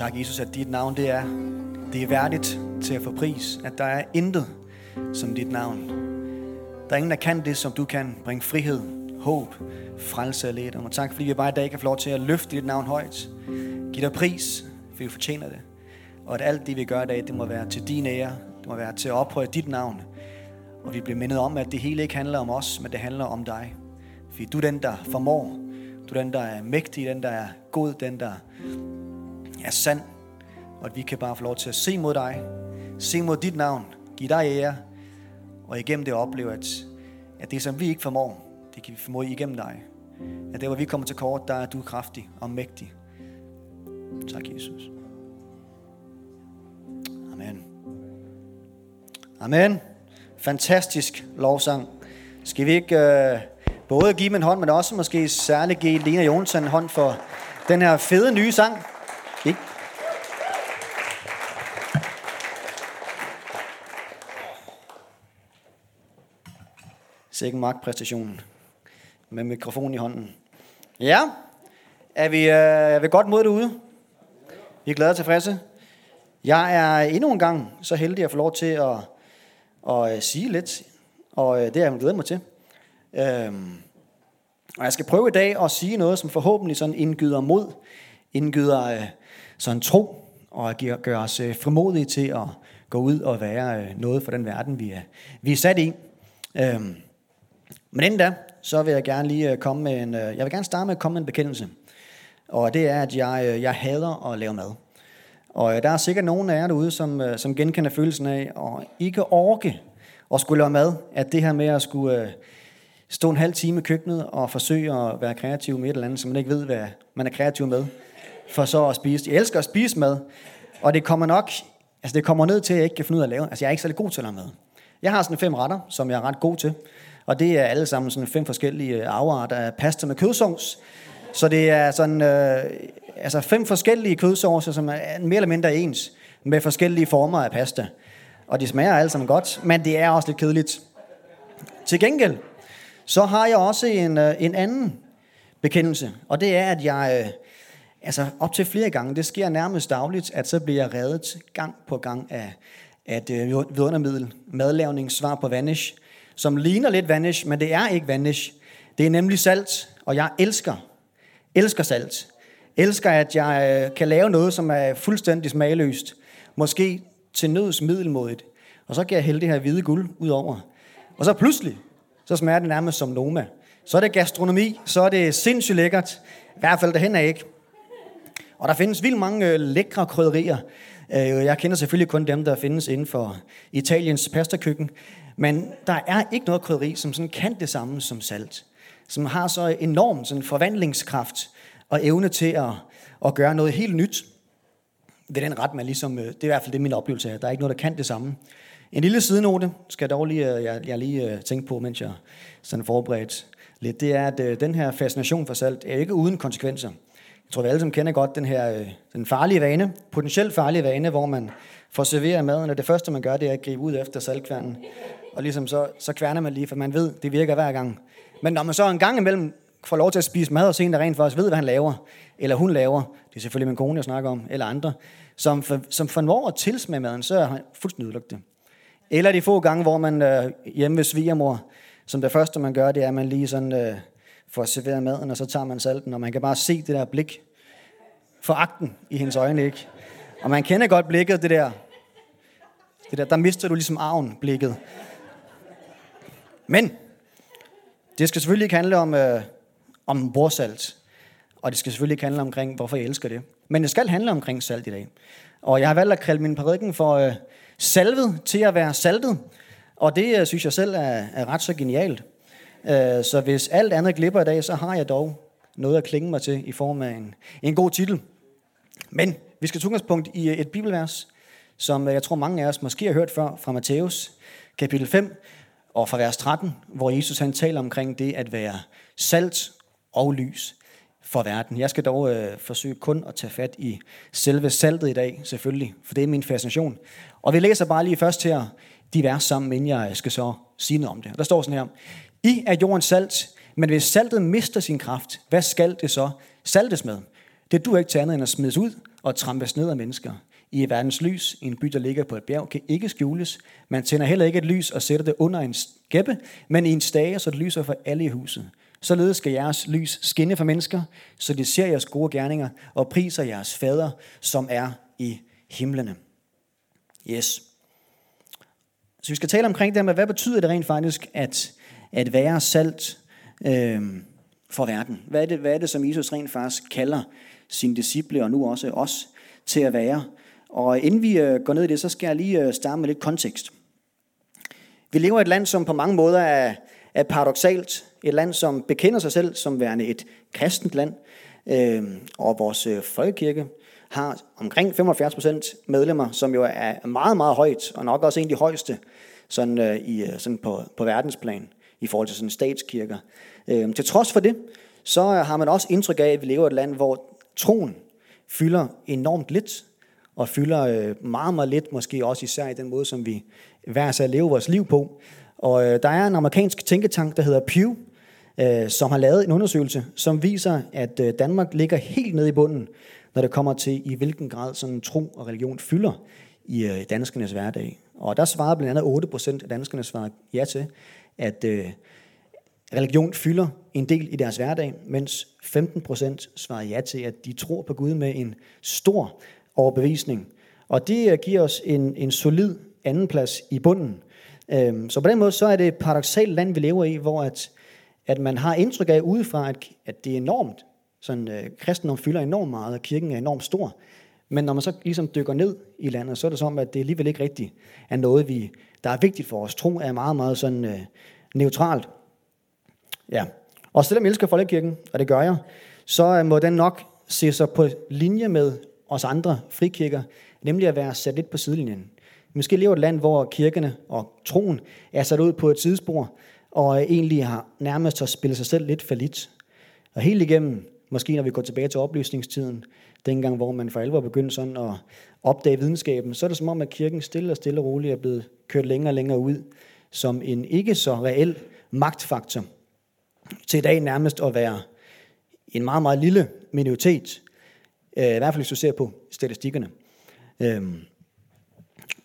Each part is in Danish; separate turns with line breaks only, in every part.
Tak, Jesus, at dit navn det er, det er værdigt til at få pris. At der er intet som dit navn. Der er ingen, der kan det, som du kan. Bringe frihed, håb, frelse og lægedom. Og tak, fordi vi bare i dag kan få lov til at løfte dit navn højt. Giv dig pris, for vi fortjener det. Og at alt det, vi gør i dag, det må være til din ære. Det må være til at ophøje dit navn. Og vi bliver mindet om, at det hele ikke handler om os, men det handler om dig. Fordi du er den, der formår. Du er den, der er mægtig, den, der er god, den, der er sand. Og at vi kan bare få lov til at se mod dig, se mod dit navn, give dig ære, og igennem det opleve, at, at det, som vi ikke formår, det kan vi formå igennem dig. At der, hvor vi kommer til kort, der er du kraftig og mægtig. Tak, Jesus. Amen. Amen. Fantastisk lovsang. Skal vi ikke øh, både give dem en hånd, men også måske særligt give Lena Jonsson en hånd for den her fede nye sang? Ikke? Sikke magtpræstationen med mikrofon i hånden. Ja, er vi, øh, er vi godt mod derude? Vi er glade og tilfredse. Jeg er endnu en gang så heldig at få lov til at, at, at sige lidt, og øh, det er jeg glædet mig til. Øhm, og jeg skal prøve i dag at sige noget, som forhåbentlig sådan indgyder mod, indgyder øh, sådan tro, og gør os øh, frimodige til at gå ud og være øh, noget for den verden, vi er, vi er sat i. Øhm, men inden da, så vil jeg gerne lige øh, komme med en, jeg vil gerne starte med at komme med en bekendelse. Og det er, at jeg, jeg hader at lave mad. Og der er sikkert nogen af jer derude, som, som genkender følelsen af at ikke orke at skulle lave mad. At det her med at skulle stå en halv time i køkkenet og forsøge at være kreativ med et eller andet, som man ikke ved, hvad man er kreativ med, for så at spise. Jeg elsker at spise mad, og det kommer nok, altså det kommer ned til, at jeg ikke kan finde ud af at lave. Altså jeg er ikke særlig god til at lave mad. Jeg har sådan fem retter, som jeg er ret god til. Og det er alle sammen sådan fem forskellige øh, afarter af pasta med kødsovs. Så det er sådan, øh, altså fem forskellige kødsovser, som er mere eller mindre ens, med forskellige former af pasta. Og de smager alle sammen godt, men det er også lidt kedeligt. Til gengæld, så har jeg også en, øh, en anden bekendelse, og det er, at jeg, øh, altså op til flere gange, det sker nærmest dagligt, at så bliver jeg reddet gang på gang af, at øh, vidundermiddel, madlavning, svar på vanish, som ligner lidt vanish, men det er ikke vanish. Det er nemlig salt, og jeg elsker, elsker salt. Elsker, at jeg øh, kan lave noget, som er fuldstændig smagløst. Måske til nøds middelmodigt. Og så kan jeg hælde det her hvide guld ud over. Og så pludselig, så smager det nærmest som Noma. Så er det gastronomi, så er det sindssygt lækkert. I hvert fald derhen er ikke. Og der findes vildt mange øh, lækre krydderier. Øh, jeg kender selvfølgelig kun dem, der findes inden for Italiens pastakøkken. Men der er ikke noget krydderi, som sådan kan det samme som salt. Som har så enorm sådan forvandlingskraft og evne til at, at gøre noget helt nyt ved den ret, man ligesom, øh, det er i hvert fald det min oplevelse af, der er ikke noget, der kan det samme. En lille sidenote skal jeg dog lige, øh, jeg, jeg lige øh, tænke på, mens jeg sådan forberedt lidt, det er, at den her fascination for salt er ikke uden konsekvenser. Jeg tror, vi alle som kender godt den her øh, den farlige vane, potentielt farlige vane, hvor man får serveret maden, og det første, man gør, det er at gribe ud efter saltkværnen. Og ligesom så, så kværner man lige, for man ved, det virker hver gang. Men når man så en gang imellem får lov til at spise mad, og se en, der rent faktisk ved, hvad han laver, eller hun laver, det er selvfølgelig min kone, jeg snakker om, eller andre, som, for, som formår at tilsmage maden, så er han fuldstændig det. Eller de få gange, hvor man øh, hjemme ved svigermor, som det første, man gør, det er, at man lige sådan øh, får serveret maden, og så tager man salten, og man kan bare se det der blik, foragten i hendes øjne, ikke? Og man kender godt blikket, det der, det der, der mister du ligesom arven, blikket. Men, det skal selvfølgelig ikke handle om, øh, om bordsalt. Og det skal selvfølgelig ikke handle omkring, hvorfor jeg elsker det. Men det skal handle omkring salt i dag. Og jeg har valgt at kalde min prædiken for øh, salvet til at være saltet. Og det øh, synes jeg selv er, er ret så genialt. Øh, så hvis alt andet glipper i dag, så har jeg dog noget at klinge mig til i form af en, en god titel. Men vi skal tage udgangspunkt i øh, et bibelvers, som øh, jeg tror mange af os måske har hørt før fra Matthæus kapitel 5 og fra vers 13, hvor Jesus han taler omkring det at være salt og lys for verden. Jeg skal dog øh, forsøge kun at tage fat i selve saltet i dag, selvfølgelig, for det er min fascination. Og vi læser bare lige først her de vers sammen, inden jeg skal så sige noget om det. Der står sådan her. I er jordens salt, men hvis saltet mister sin kraft, hvad skal det så saltes med? Det du ikke til andet end at smides ud og trampes ned af mennesker. I verdens lys, en by, der ligger på et bjerg, kan ikke skjules. Man tænder heller ikke et lys og sætter det under en skæppe, men i en stage, så det lyser for alle i huset. Således skal jeres lys skinne for mennesker, så de ser jeres gode gerninger og priser jeres fader, som er i himlene. Yes. Så vi skal tale omkring det med, hvad betyder det rent faktisk at, at være salt øh, for verden? Hvad er, det, hvad er det, som Jesus rent faktisk kalder sine disciple og nu også os til at være? Og inden vi øh, går ned i det, så skal jeg lige øh, starte med lidt kontekst. Vi lever i et land, som på mange måder er, er paradoxalt. Et land, som bekender sig selv som værende et kristent land. Øh, og vores øh, folkekirke har omkring 75 procent medlemmer, som jo er meget, meget højt, og nok også en af de højeste sådan, øh, i, sådan på, på verdensplan i forhold til sådan statskirker. Øh, til trods for det, så har man også indtryk af, at vi lever i et land, hvor troen fylder enormt lidt, og fylder øh, meget, meget lidt, måske også især i den måde, som vi hver sig lever vores liv på. Og øh, der er en amerikansk tænketank, der hedder Pew, øh, som har lavet en undersøgelse, som viser, at Danmark ligger helt nede i bunden, når det kommer til, i hvilken grad sådan tro og religion fylder i danskernes hverdag. Og der svarede blandt andet 8 procent af danskerne svarede ja til, at øh, religion fylder en del i deres hverdag, mens 15 procent svarer ja til, at de tror på Gud med en stor overbevisning. Og det øh, giver os en, en solid andenplads i bunden. Øhm, så på den måde så er det et paradoxalt land, vi lever i, hvor at, at man har indtryk af udefra, at, at det er enormt. Sådan, øh, kristendom fylder enormt meget, og kirken er enormt stor. Men når man så ligesom dykker ned i landet, så er det som, at det alligevel ikke rigtigt er noget, vi, der er vigtigt for os. Tro er meget, meget sådan øh, neutralt. Ja. Og selvom jeg elsker folkekirken, og det gør jeg, så øh, må den nok se sig på linje med os andre frikirker, nemlig at være sat lidt på sidelinjen. Vi måske lever et land, hvor kirkerne og troen er sat ud på et sidespor, og øh, egentlig har nærmest at spille sig selv lidt for lidt. Og helt igennem, måske når vi går tilbage til oplysningstiden, dengang hvor man for alvor begyndte sådan at opdage videnskaben, så er det som om, at kirken stille og stille og roligt er blevet kørt længere og længere ud som en ikke så reel magtfaktor. Til i dag nærmest at være en meget, meget lille minoritet, øh, i hvert fald hvis du ser på statistikkerne. Øhm,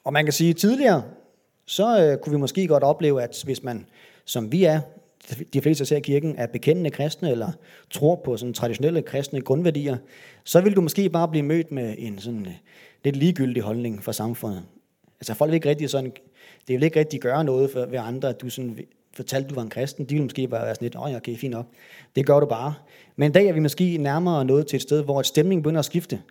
og man kan sige, at tidligere, så øh, kunne vi måske godt opleve, at hvis man, som vi er, de fleste ser kirken, er bekendende kristne, eller tror på sådan traditionelle kristne grundværdier, så vil du måske bare blive mødt med en sådan øh, lidt ligegyldig holdning for samfundet. Altså folk vil ikke rigtig sådan, det vil ikke rigtig gøre noget for, ved andre, at du sådan fortalte, at du var en kristen. De ville måske bare være sådan lidt, åh okay, fint nok. Det gør du bare. Men i dag er vi måske nærmere nået til et sted, hvor stemningen begynder at skifte.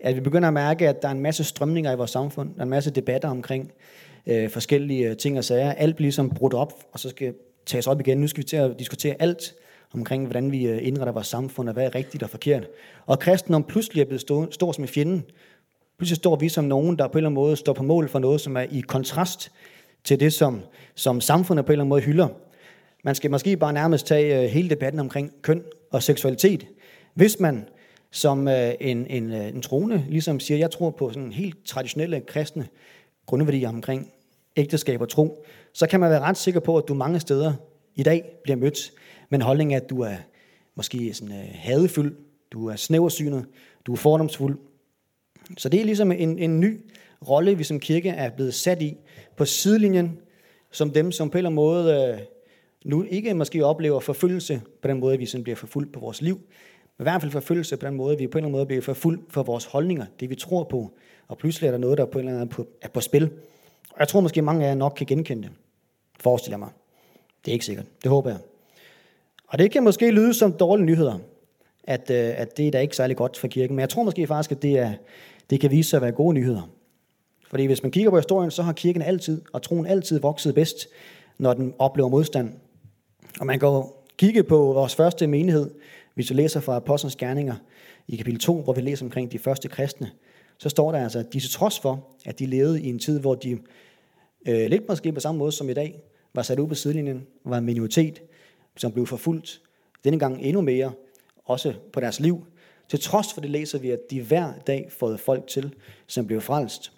At vi begynder at mærke, at der er en masse strømninger i vores samfund. Der er en masse debatter omkring øh, forskellige øh, ting og sager. Alt bliver ligesom brudt op, og så skal tages op igen. Nu skal vi til at diskutere alt omkring, hvordan vi øh, indretter vores samfund, og hvad er rigtigt og forkert. Og kristendom pludselig er blevet stå, stor som en fjende. Pludselig står vi som nogen, der på en eller anden måde står på mål for noget, som er i kontrast til det, som, som samfundet på en eller anden måde hylder. Man skal måske bare nærmest tage øh, hele debatten omkring køn og seksualitet. Hvis man som øh, en, en, øh, en troende ligesom siger, jeg tror på sådan helt traditionelle kristne grundværdier omkring ægteskab og tro, så kan man være ret sikker på, at du mange steder i dag bliver mødt med en holdning, at du er måske sådan, øh, hadefuld, du er snæversynet, du er fordomsfuld. Så det er ligesom en, en ny rolle, vi som kirke er blevet sat i på sidelinjen, som dem, som på en eller anden måde øh, nu ikke måske oplever forfølgelse på den måde, vi sådan bliver forfulgt på vores liv, men i hvert fald forfølgelse på den måde, vi på en eller anden måde bliver forfulgt for vores holdninger, det vi tror på, og pludselig er der noget, der på en eller anden måde er på spil. Og jeg tror måske mange af jer nok kan genkende det. Forestiller mig. Det er ikke sikkert. Det håber jeg. Og det kan måske lyde som dårlige nyheder, at, øh, at det er da ikke særlig godt for kirken. Men jeg tror måske faktisk, at det, er, det kan vise sig at være gode nyheder. Fordi hvis man kigger på historien, så har kirken altid, og troen altid vokset bedst, når den oplever modstand. Og man kan kigge på vores første menighed, hvis du læser fra Apostlenes Gerninger i kapitel 2, hvor vi læser omkring de første kristne, så står der altså, at de til trods for, at de levede i en tid, hvor de øh, lidt måske på samme måde som i dag, var sat ud på sidelinjen, var en minoritet, som blev forfulgt, denne gang endnu mere, også på deres liv. Til trods for det læser vi, at de hver dag fået folk til, som blev frelst.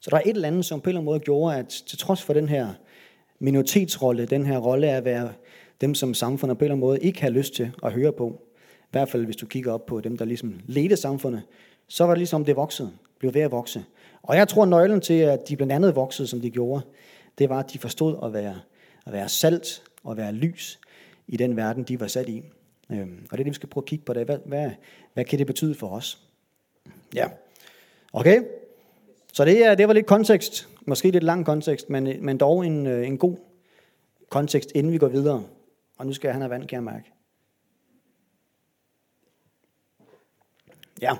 Så der er et eller andet, som på en eller anden måde gjorde, at til trods for den her minoritetsrolle, den her rolle at være dem, som samfundet på en eller anden måde ikke har lyst til at høre på, i hvert fald hvis du kigger op på dem, der ligesom ledte samfundet, så var det ligesom, det voksede, blev ved at vokse. Og jeg tror, at nøglen til, at de blandt andet voksede, som de gjorde, det var, at de forstod at være, at være salt og være lys i den verden, de var sat i. Øhm, og det er det, vi skal prøve at kigge på. Hvad, hvad, hvad kan det betyde for os? Ja. Okay? Så det, er, det var lidt kontekst. Måske lidt lang kontekst, men, men dog en, øh, en god kontekst, inden vi går videre. Og nu skal han have vand, kan jeg mærke. Ja. Jeg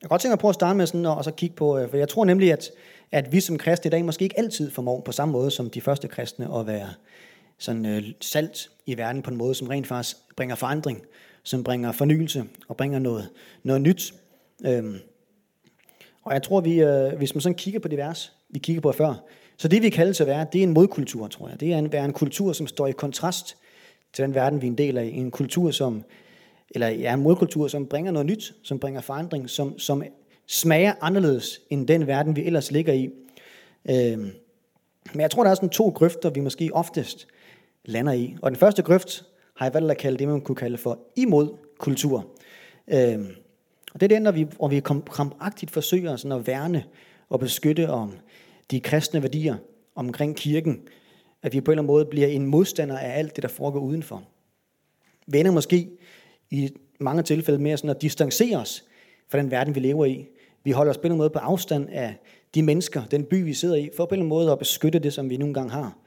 kan godt tænke mig prøve at starte med sådan, og så kigge på, øh, for jeg tror nemlig, at, at vi som kristne i dag måske ikke altid formår på samme måde som de første kristne at være sådan øh, salt i verden på en måde, som rent faktisk bringer forandring, som bringer fornyelse og bringer noget, noget nyt. Øhm, og jeg tror, vi, øh, hvis man sådan kigger på det vers, vi kigger på før, så det vi kalder til at være, det er en modkultur, tror jeg. Det er en, være en kultur, som står i kontrast til den verden, vi er en del af. En kultur, som, eller ja, en modkultur, som bringer noget nyt, som bringer forandring, som, som smager anderledes end den verden, vi ellers ligger i. Øhm, men jeg tror, der er sådan to grøfter, vi måske oftest lander i. Og den første grøft har jeg valgt at kalde det, man kunne kalde for imod kultur. Øhm, og det er det, når vi, hvor vi krampagtigt forsøger sådan at værne og beskytte om de kristne værdier omkring kirken, at vi på en eller anden måde bliver en modstander af alt det, der foregår udenfor. Vi ender måske i mange tilfælde med sådan at distancere os fra den verden, vi lever i. Vi holder os på en eller anden måde på afstand af de mennesker, den by, vi sidder i, for på en eller anden måde at beskytte det, som vi nogle gange har.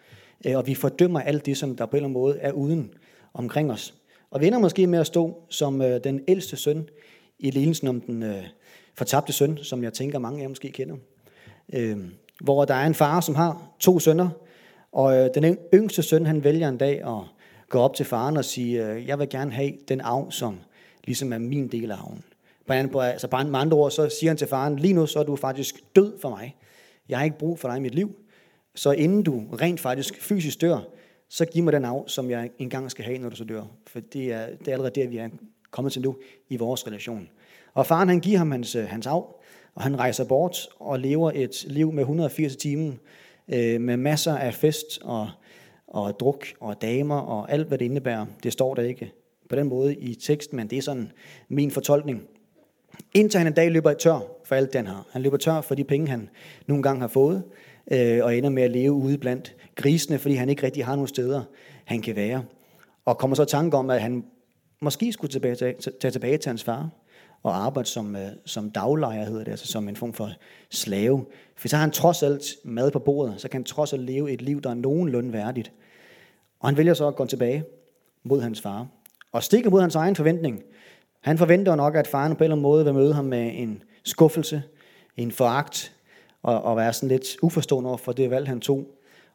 Øh, og vi fordømmer alt det, som der på en eller anden måde er uden omkring os. Og vi ender måske med at stå som øh, den ældste søn i lignelsen om den øh, fortabte søn, som jeg tænker mange af jer måske kender. Øh, hvor der er en far, som har to sønner, og øh, den yngste søn, han vælger en dag at gå op til faren og sige, øh, jeg vil gerne have den arv, som ligesom er min del af arven. På altså på andre ord, så siger han til faren, lige nu så er du faktisk død for mig. Jeg har ikke brug for dig i mit liv. Så inden du rent faktisk fysisk dør, så giv mig den arv, som jeg engang skal have, når du så dør. For det er, det er allerede der, vi er kommet til nu i vores relation. Og faren han giver ham hans, øh, hans arv, og han rejser bort og lever et liv med 180 timer, øh, med masser af fest og, og druk og damer og alt, hvad det indebærer. Det står der ikke på den måde i teksten, men det er sådan min fortolkning. Indtil han en dag løber tør for alt den har. Han løber tør for de penge, han nogle gange har fået, øh, og ender med at leve ude blandt grisene, fordi han ikke rigtig har nogen steder, han kan være. Og kommer så i tanke om, at han måske skulle tilbage, tage, tage tilbage til hans far og arbejde som, øh, som daglejer, hedder det, altså som en form for slave. For så har han trods alt mad på bordet, så kan han trods alt leve et liv, der er nogenlunde værdigt. Og han vælger så at gå tilbage mod hans far. Og stikker mod hans egen forventning. Han forventer nok, at faren på en eller anden måde vil møde ham med en skuffelse, en foragt, og, og være sådan lidt uforstående over for det valg, han tog.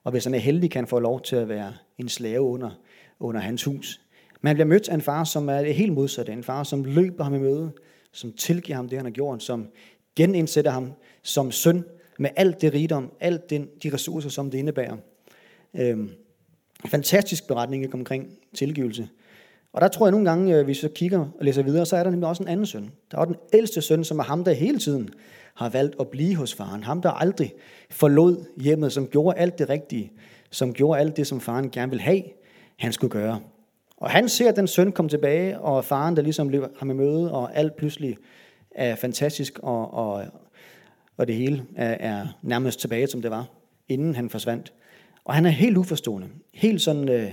Og hvis han er heldig, kan han få lov til at være en slave under, under hans hus. Men bliver mødt af en far, som er helt modsat. En far, som løber ham i møde, som tilgiver ham det, han har gjort, som genindsætter ham som søn med alt det rigdom, alt den, de ressourcer, som det indebærer. Øhm, fantastisk beretning ikke, omkring tilgivelse. Og der tror jeg nogle gange, øh, hvis vi så kigger og læser videre, så er der nemlig også en anden søn. Der er den ældste søn, som er ham, der hele tiden har valgt at blive hos faren. Ham, der aldrig forlod hjemmet, som gjorde alt det rigtige, som gjorde alt det, som faren gerne vil have, han skulle gøre. Og han ser den søn komme tilbage, og faren, der ligesom løber ham i møde, og alt pludselig er fantastisk, og, og, og det hele er, er nærmest tilbage, som det var, inden han forsvandt. Og han er helt uforstående, helt sådan øh,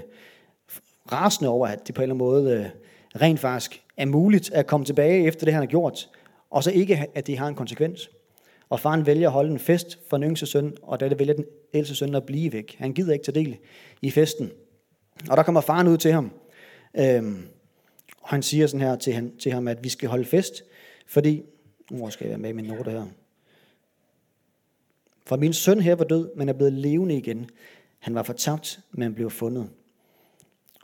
rasende over, at det på en eller anden måde øh, rent faktisk er muligt at komme tilbage efter det, han har gjort, og så ikke, at det har en konsekvens. Og faren vælger at holde en fest for den yngste søn, og da det vælger den ældste søn at blive væk. Han gider ikke tage del i festen. Og der kommer faren ud til ham, øhm, og han siger sådan her til, han, til ham, at vi skal holde fest, fordi, hvor skal jeg være med i min note her? For min søn her var død, men er blevet levende igen. Han var fortabt, men blev fundet.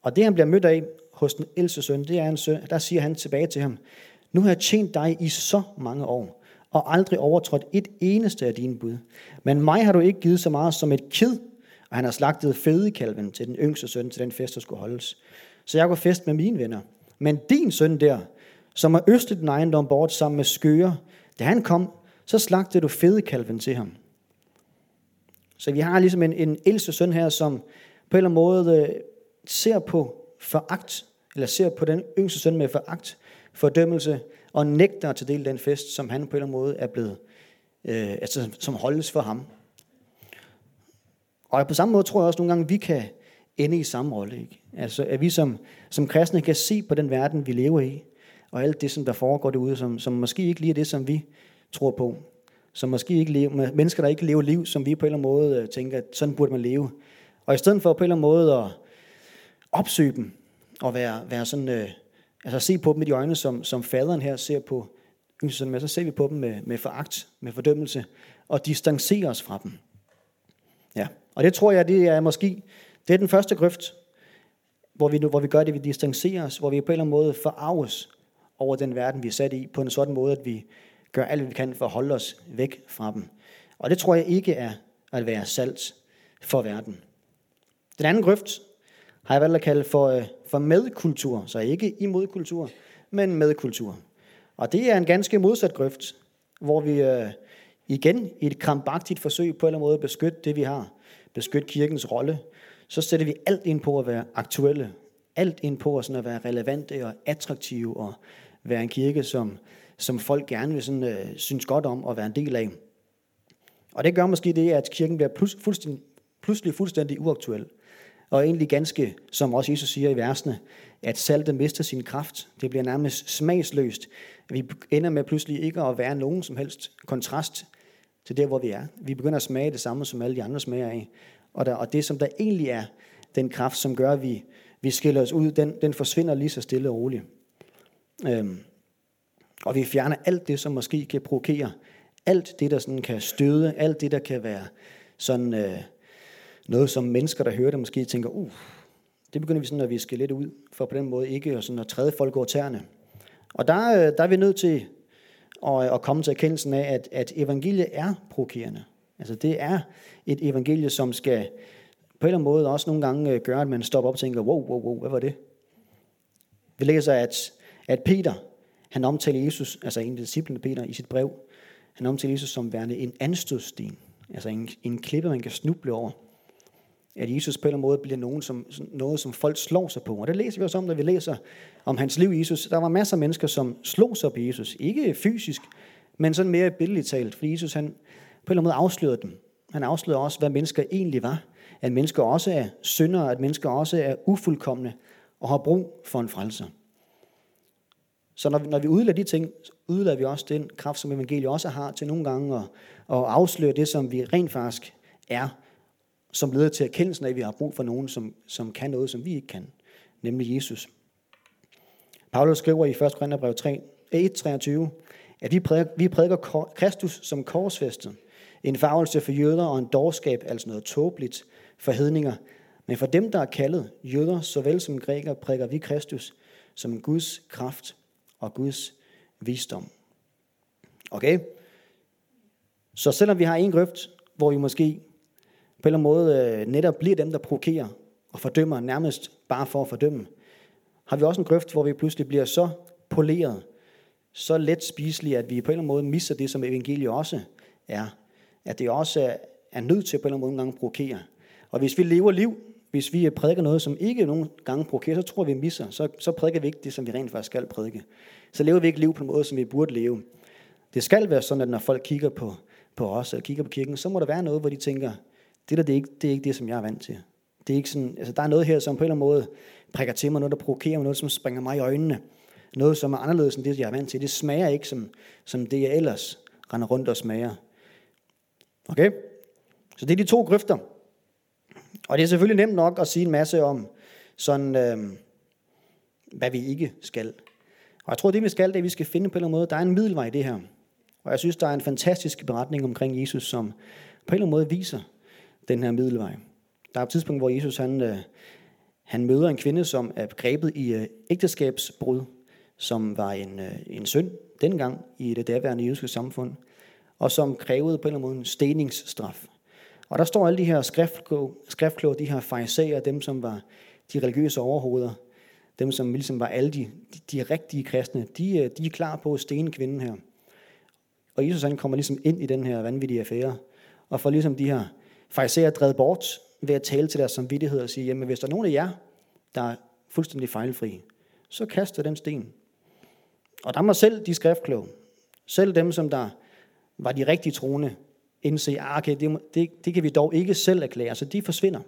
Og det han bliver mødt af hos den ældste søn, det er en søn, der siger han tilbage til ham, nu har jeg tjent dig i så mange år, og aldrig overtrådt et eneste af dine bud. Men mig har du ikke givet så meget som et kid, og han har slagtet fedekalven til den yngste søn til den fest, der skulle holdes. Så jeg går fest med mine venner. Men din søn der, som har østet din ejendom bort sammen med skøre, da han kom, så slagtede du fedekalven til ham. Så vi har ligesom en, en ældste søn her, som på en eller anden måde øh, ser på foragt eller ser på den yngste søn med foragt, fordømmelse, og nægter at tage del i den fest, som han på en eller anden måde er blevet, øh, altså som holdes for ham. Og på samme måde tror jeg også nogle gange, vi kan ende i samme rolle. Ikke? Altså at vi som, som kristne kan se på den verden, vi lever i, og alt det, som der foregår derude, som, som måske ikke lige er det, som vi tror på. Som måske ikke lever, mennesker, der ikke lever liv, som vi på en eller anden måde øh, tænker, at sådan burde man leve. Og i stedet for på en eller anden måde at opsøge dem, og være, være sådan, øh, altså se på dem i de øjne, som, som faderen her ser på yngstesønnen med, så ser vi på dem med, med foragt, med fordømmelse, og distancerer os fra dem. Ja, og det tror jeg, det er måske, det er den første grøft, hvor vi, hvor vi gør det, vi distancerer os, hvor vi på en eller anden måde forarves over den verden, vi er sat i, på en sådan måde, at vi gør alt, hvad vi kan for at holde os væk fra dem. Og det tror jeg ikke er at være salt for verden. Den anden grøft har jeg valgt at kalde for, øh, for medkultur, så ikke imod kultur, men medkultur. Og det er en ganske modsat grøft, hvor vi øh, igen i et krampagtigt forsøg på en eller anden måde at beskytte det, vi har, beskytte kirkens rolle, så sætter vi alt ind på at være aktuelle, alt ind på at, sådan at være relevante og attraktive og være en kirke, som, som folk gerne vil sådan, øh, synes godt om og være en del af. Og det gør måske det, at kirken bliver plus, fuldstændig, pludselig fuldstændig uaktuel. Og egentlig ganske, som også Jesus siger i versene, at saltet mister sin kraft. Det bliver nærmest smagsløst. Vi ender med pludselig ikke at være nogen som helst kontrast til der, hvor vi er. Vi begynder at smage det samme, som alle de andre smager af. Og, der, og det, som der egentlig er den kraft, som gør, at vi, vi skiller os ud, den, den forsvinder lige så stille og roligt. Øhm, og vi fjerner alt det, som måske kan provokere. Alt det, der sådan kan støde. Alt det, der kan være sådan øh, noget, som mennesker, der hører det, måske tænker, uh, det begynder vi sådan at viske lidt ud, for på den måde ikke og sådan at træde folk over tæerne. Og der, øh, der er vi nødt til at, at komme til erkendelsen af, at, at evangeliet er provokerende. Altså det er et evangelie, som skal på en eller anden måde også nogle gange øh, gøre, at man stopper op og tænker, wow, wow, wow, hvad var det? Vi læser, at, at Peter, han omtaler Jesus, altså en af disciplene Peter i sit brev, han omtaler Jesus som værende en anstødsten, altså en, en klippe, man kan snuble over. At Jesus på en eller anden måde bliver nogen, som, noget, som folk slår sig på. Og det læser vi også om, når vi læser om hans liv i Jesus. Der var masser af mennesker, som slog sig på Jesus. Ikke fysisk, men sådan mere billedligt talt. Fordi Jesus han eller anden måde afslørede dem. Han afslørede også, hvad mennesker egentlig var. At mennesker også er syndere, at mennesker også er ufuldkommende og har brug for en frelser. Så når vi, når vi udlader de ting, udlader vi også den kraft, som evangeliet også har til nogle gange at, at afsløre det, som vi rent faktisk er, som leder til erkendelsen af, at vi har brug for nogen, som, som kan noget, som vi ikke kan, nemlig Jesus. Paulus skriver i 1. Korintherbrev 1.23, eh, at vi prædiker, vi prædiker Kristus som korsfæstet, en farvelse for jøder og en dårskab, altså noget tåbeligt for hedninger. Men for dem, der er kaldet, jøder såvel som grækere, prædiker vi Kristus som Guds kraft og Guds visdom. Okay? Så selvom vi har en grøft, hvor vi måske på en eller anden måde øh, netop bliver dem, der provokerer og fordømmer nærmest bare for at fordømme, har vi også en grøft, hvor vi pludselig bliver så poleret, så let spiselige, at vi på en eller anden måde misser det, som evangeliet også er. At det også er, er nødt til på en eller anden måde nogle gange provokere. Og hvis vi lever liv, hvis vi prædiker noget, som ikke nogen gange provokerer, så tror vi, vi misser. Så, så prædiker vi ikke det, som vi rent faktisk skal prædike. Så lever vi ikke liv på en måde, som vi burde leve. Det skal være sådan, at når folk kigger på, på os, og kigger på kirken, så må der være noget, hvor de tænker, det der, det er ikke det, er ikke det som jeg er vant til. Det er ikke sådan, altså der er noget her, som på en eller anden måde prikker til mig, noget, der provokerer mig, noget, som springer mig i øjnene. Noget, som er anderledes end det, jeg er vant til. Det smager ikke som, som det, jeg ellers render rundt og smager. Okay? Så det er de to grøfter. Og det er selvfølgelig nemt nok at sige en masse om, sådan, øh, hvad vi ikke skal. Og jeg tror, det vi skal, det er, at vi skal finde på en eller anden måde, der er en middelvej i det her. Og jeg synes, der er en fantastisk beretning omkring Jesus, som på en eller anden måde viser den her middelvej. Der er et tidspunkt, hvor Jesus han, øh, han møder en kvinde, som er grebet i øh, ægteskabsbrud, som var en, øh, en synd dengang i det daværende jødiske samfund, og som krævede på en eller anden måde en steningsstraf. Og der står alle de her skriftkloge, de her fariserer, dem som var de religiøse overhoveder, dem som ligesom var alle de, de, de rigtige kristne, de, øh, de er klar på at stene kvinden her. Og Jesus han kommer ligesom ind i den her vanvittige affære, og får ligesom de her fariserer drevet bort ved at tale til deres samvittighed og sige, jamen hvis der er nogen af jer, der er fuldstændig fejlfri, så kaster den sten. Og der må selv de skriftkloge, selv dem, som der var de rigtige troende, indse, ah, okay, det, det, det kan vi dog ikke selv erklære, så de forsvinder.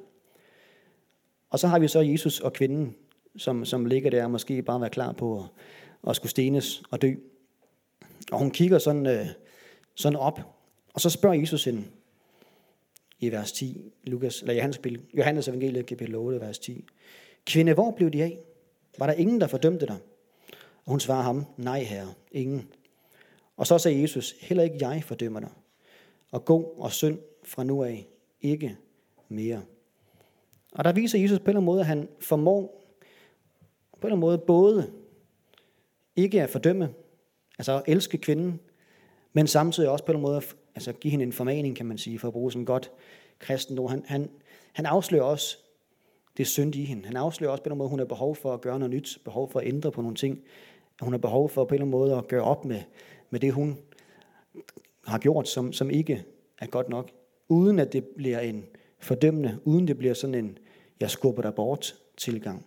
Og så har vi så Jesus og kvinden, som, som ligger der og måske bare være klar på at, at skulle stenes og dø. Og hun kigger sådan, øh, sådan op, og så spørger Jesus hende i vers 10, Lukas, eller Johannes, Johannes evangeliet kapitel 8, vers 10. Kvinde, hvor blev de af? Var der ingen, der fordømte dig? Og hun svarer ham, nej herre, ingen. Og så sagde Jesus, heller ikke jeg fordømmer dig. Og gå og synd fra nu af, ikke mere. Og der viser Jesus på en eller anden måde, at han formår på en eller anden måde både ikke at fordømme, altså at elske kvinden, men samtidig også på en eller anden måde altså give hende en formaning, kan man sige, for at bruge som godt kristen ord. Han, han, han afslører også det synd i hende. Han afslører også på en måde, at hun har behov for at gøre noget nyt, behov for at ændre på nogle ting. Hun har behov for på en eller anden måde at gøre op med, med det, hun har gjort, som, som ikke er godt nok. Uden at det bliver en fordømmende, uden det bliver sådan en, jeg skubber dig bort tilgang.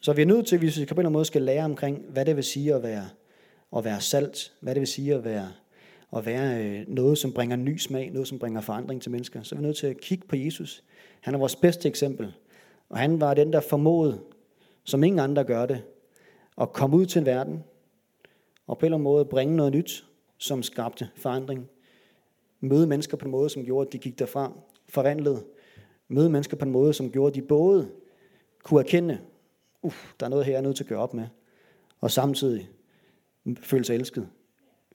Så vi er nødt til, hvis vi på en eller anden måde skal lære omkring, hvad det vil sige at være, at være salt, hvad det vil sige at være, at være øh, noget, som bringer ny smag, noget, som bringer forandring til mennesker, så er vi nødt til at kigge på Jesus. Han er vores bedste eksempel. Og han var den, der formåede, som ingen andre gør det, at komme ud til en verden, og på en eller anden måde bringe noget nyt, som skabte forandring. Møde mennesker på en måde, som gjorde, at de gik derfra forvandlet. Møde mennesker på en måde, som gjorde, at de både kunne erkende, uff, der er noget her, jeg er nødt til at gøre op med, og samtidig føle sig elsket,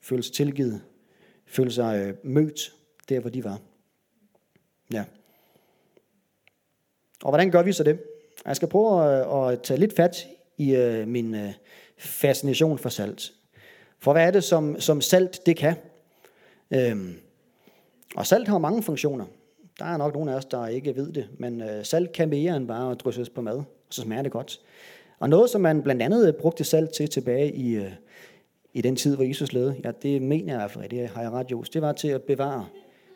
føle sig tilgivet, føle sig øh, mødt der, hvor de var. Ja. Og hvordan gør vi så det? Jeg skal prøve at, at tage lidt fat i uh, min uh, fascination for salt. For hvad er det, som, som salt det kan? Øhm, og salt har mange funktioner. Der er nok nogle af os, der ikke ved det, men øh, salt kan mere end bare at drysses på mad, og så smager det godt. Og noget, som man blandt andet øh, brugte salt til tilbage i, øh, i den tid, hvor Jesus levede, ja, det mener jeg i hvert fald, det har jeg ret just, det var til at bevare,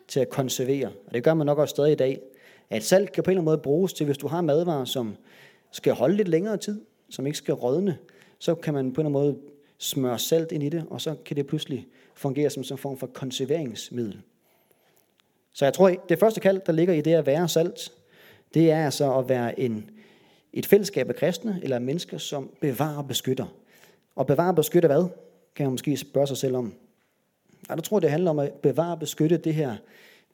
til at konservere. Og det gør man nok også stadig i dag. At salt kan på en eller anden måde bruges til, hvis du har madvarer, som skal holde lidt længere tid, som ikke skal rådne, så kan man på en eller anden måde smøre salt ind i det, og så kan det pludselig fungere som en form for konserveringsmiddel. Så jeg tror, det første kald, der ligger i det at være salt, det er altså at være en, et fællesskab af kristne, eller mennesker, som bevarer og beskytter. Og bevarer og beskytter hvad? Kan man måske spørge sig selv om. Og der tror jeg, det handler om at bevare og beskytte det her,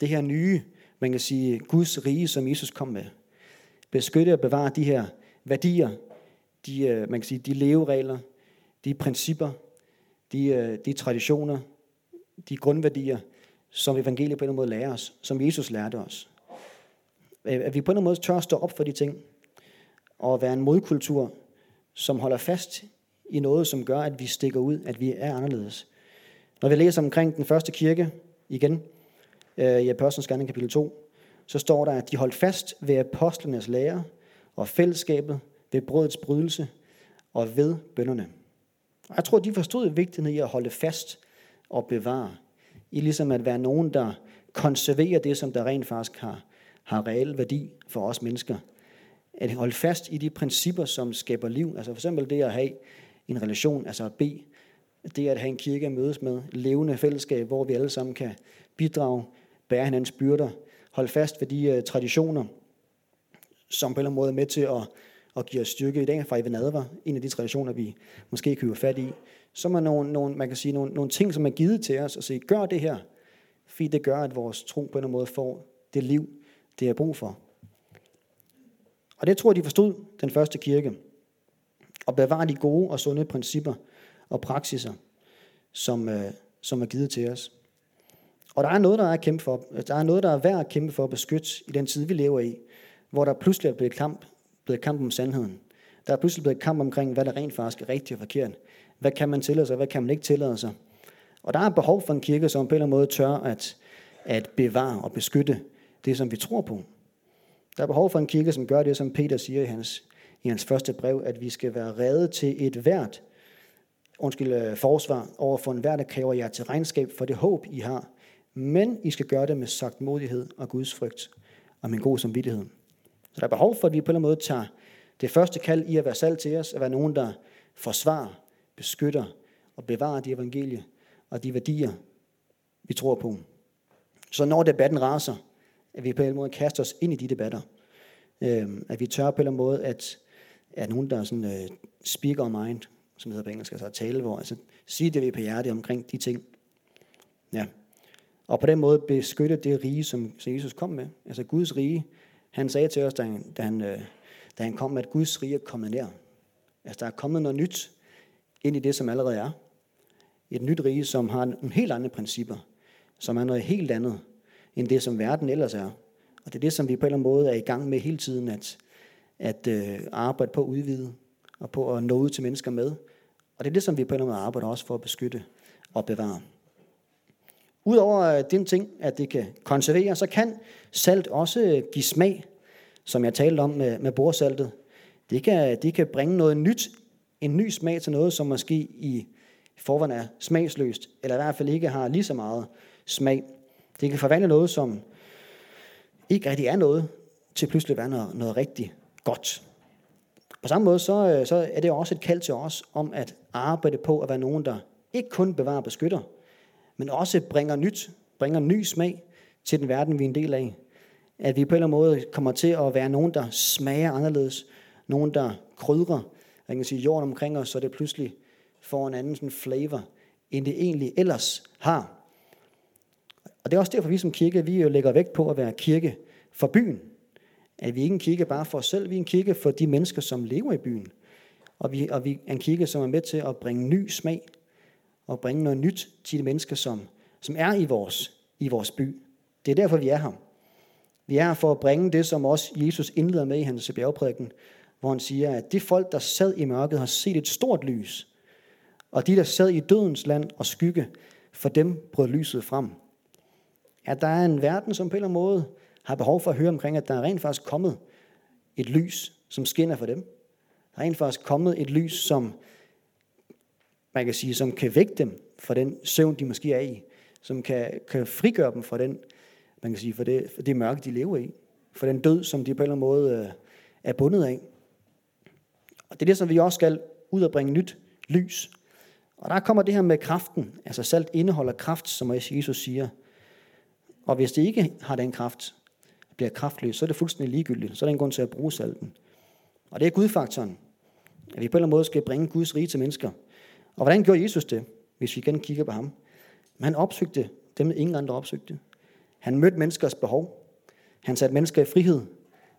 det her nye, man kan sige, Guds rige, som Jesus kom med. Beskytte og bevare de her værdier, de, øh, man kan sige, de leveregler, de principper, de, øh, de traditioner, de grundværdier, som evangeliet på en eller anden måde lærer os, som Jesus lærte os. Øh, at vi på en eller anden måde tør at stå op for de ting, og være en modkultur, som holder fast i noget, som gør, at vi stikker ud, at vi er anderledes. Når vi læser omkring den første kirke, igen, øh, i Apostlenes Gerning kapitel 2, så står der, at de holdt fast ved apostlenes lære og fællesskabet ved brødets brydelse og ved bønderne. Og jeg tror, de forstod vigtigheden i at holde fast og bevare. I ligesom at være nogen, der konserverer det, som der rent faktisk har, har reel værdi for os mennesker. At holde fast i de principper, som skaber liv. Altså for eksempel det at have en relation, altså at bede. Det at have en kirke at mødes med. Levende fællesskab, hvor vi alle sammen kan bidrage, bære hinandens byrder. Holde fast ved de uh, traditioner, som på en eller anden måde er med til at og giver styrke i dag fra Even Adver, en af de traditioner, vi måske kan fat i, så er nogle, nogle, man kan sige, nogle, nogle ting, som er givet til os, og sige, gør det her, fordi det gør, at vores tro på en eller anden måde får det liv, det er brug for. Og det tror jeg, de forstod, den første kirke. Og bevare de gode og sunde principper og praksiser, som, øh, som er givet til os. Og der er noget, der er, at kæmpe for. Der er noget, der er værd at kæmpe for at beskytte i den tid, vi lever i, hvor der pludselig er blevet kamp blevet kamp om sandheden. Der er pludselig blevet kamp omkring, hvad der rent faktisk er rigtigt og forkert. Hvad kan man tillade sig, hvad kan man ikke tillade sig. Og der er behov for en kirke, som på en eller anden måde tør at, at bevare og beskytte det, som vi tror på. Der er behov for en kirke, som gør det, som Peter siger i hans, i hans første brev, at vi skal være redde til et hvert undskyld, øh, forsvar over for enhver, der kræver jer til regnskab for det håb, I har. Men I skal gøre det med sagt modighed og Guds frygt og med en god samvittighed. Så der er behov for, at vi på en eller anden måde tager, Det første kald i at være salt til os, at være nogen, der forsvarer, beskytter og bevarer de evangelie og de værdier, vi tror på. Så når debatten raser, at vi på en eller anden måde kaster os ind i de debatter. Øh, at vi tør på en eller måde at, at nogen, der er sådan øh, speak our mind, som hedder på engelsk, altså tale, hvor, altså sige det, vi er på hjerte omkring de ting. Ja. Og på den måde beskytte det rige, som, som Jesus kom med. Altså Guds rige. Han sagde til os, da han, da han, øh, da han kom med, at Guds rige er kommet nær. Altså der er kommet noget nyt ind i det, som allerede er. Et nyt rige, som har nogle helt andre principper. Som er noget helt andet, end det, som verden ellers er. Og det er det, som vi på en eller anden måde er i gang med hele tiden, at, at øh, arbejde på at udvide, og på at nå ud til mennesker med. Og det er det, som vi på en eller anden måde arbejder også for at beskytte og bevare. Udover øh, den ting, at det kan konservere, så kan salt også øh, give smag, som jeg talte om med, med borsaltet. Det kan, det kan bringe noget nyt, en ny smag til noget, som måske i forvejen er smagsløst, eller i hvert fald ikke har lige så meget smag. Det kan forvandle noget, som ikke rigtig er noget, til pludselig at være noget, noget rigtig godt. På samme måde så, øh, så er det også et kald til os om at arbejde på at være nogen, der ikke kun bevarer og beskytter, men også bringer nyt, bringer ny smag til den verden, vi er en del af. At vi på en eller anden måde kommer til at være nogen, der smager anderledes, nogen, der krydrer, jeg kan sige, jorden omkring os, så det pludselig får en anden sådan flavor, end det egentlig ellers har. Og det er også derfor, vi som kirke, vi jo lægger vægt på at være kirke for byen. At vi ikke er en kirke bare for os selv, vi er en kirke for de mennesker, som lever i byen. Og vi, og vi er en kirke, som er med til at bringe ny smag og bringe noget nyt til de mennesker, som, som er i vores, i vores by. Det er derfor, vi er her. Vi er her for at bringe det, som også Jesus indleder med i hans bjergprædiken, hvor han siger, at de folk, der sad i mørket, har set et stort lys. Og de, der sad i dødens land og skygge, for dem brød lyset frem. At der er en verden, som på en eller anden måde har behov for at høre omkring, at der er rent faktisk kommet et lys, som skinner for dem. Der er rent faktisk kommet et lys, som man kan sige, som kan vække dem fra den søvn, de måske er i, som kan, kan frigøre dem fra den, man kan sige, for det, for det mørke, de lever i, for den død, som de på en eller anden måde øh, er bundet af. Og det er det, som vi også skal ud og bringe nyt lys. Og der kommer det her med kraften. Altså salt indeholder kraft, som Jesus siger. Og hvis det ikke har den kraft, bliver kraftløs, så er det fuldstændig ligegyldigt. Så er der en grund til at bruge salten. Og det er gudfaktoren. At vi på en eller anden måde skal bringe Guds rige til mennesker. Og hvordan gjorde Jesus det, hvis vi igen kigger på ham? Men han opsøgte dem, ingen andre opsøgte. Han mødte menneskers behov. Han satte mennesker i frihed.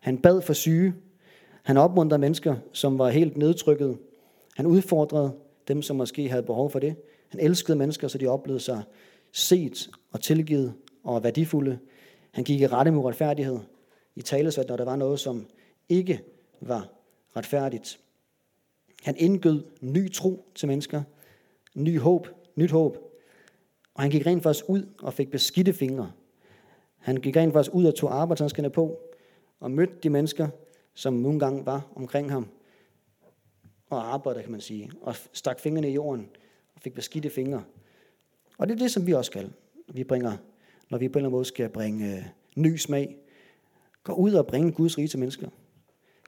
Han bad for syge. Han opmuntrede mennesker, som var helt nedtrykket. Han udfordrede dem, som måske havde behov for det. Han elskede mennesker, så de oplevede sig set og tilgivet og værdifulde. Han gik i rette med retfærdighed. I talesat, når der var noget, som ikke var retfærdigt. Han indgød ny tro til mennesker, ny håb, nyt håb. Og han gik rent faktisk ud og fik beskidte fingre. Han gik rent faktisk ud og tog arbejdshandskerne på og mødte de mennesker, som nogle gange var omkring ham og arbejdede, kan man sige, og stak fingrene i jorden og fik beskidte fingre. Og det er det, som vi også skal. Vi bringer, når vi på en eller anden måde skal bringe øh, ny smag, gå ud og bringe Guds rige til mennesker.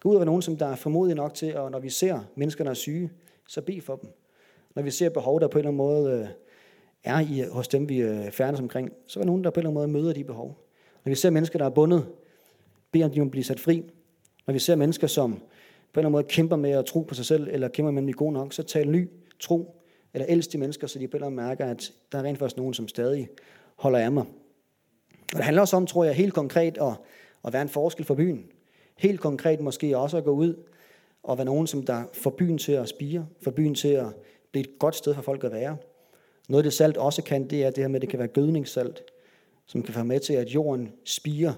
Gå ud og være nogen, som der er formodig nok til, at når vi ser mennesker, der er syge, så bed for dem. Når vi ser behov, der på en eller anden måde øh, er i, hos dem, vi øh, færdes omkring, så er nogen, der på en eller anden måde møder de behov. Når vi ser mennesker, der er bundet, beder om, de må blive sat fri. Når vi ser mennesker, som på en eller anden måde kæmper med at tro på sig selv, eller kæmper med at blive god nok, så tal ny tro, eller elsk de mennesker, så de på en eller anden mærker, at der er rent faktisk nogen, som stadig holder af mig. Og det handler også om, tror jeg, helt konkret at, at være en forskel for byen. Helt konkret måske også at gå ud og være nogen, som der får byen til at spire, får byen til at blive et godt sted for folk at være. Noget det salt også kan, det er det her med, at det kan være gødningssalt, som kan være med til, at jorden spiger,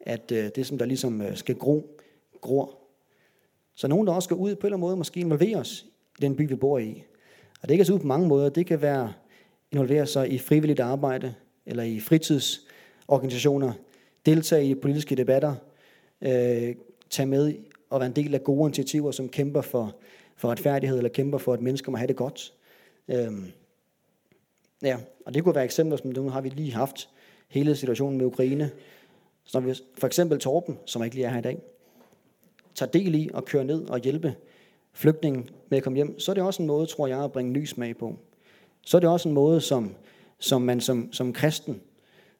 at øh, det, som der ligesom øh, skal gro, gror. Så nogen, der også skal ud på en eller anden måde, måske involvere os i den by, vi bor i. Og det kan se ud på mange måder. Det kan være involvere sig i frivilligt arbejde, eller i fritidsorganisationer, deltage i politiske debatter, øh, tage med og være en del af gode initiativer, som kæmper for, for retfærdighed, eller kæmper for, at mennesker må have det godt. Øh, ja, og det kunne være eksempler, som nu har vi lige haft hele situationen med Ukraine. Så når vi, for eksempel Torben, som ikke lige er her i dag. tager del i og kører ned og hjælpe flygtningen med at komme hjem, så er det også en måde, tror jeg, at bringe ny smag på. Så er det også en måde, som, som man som, som kristen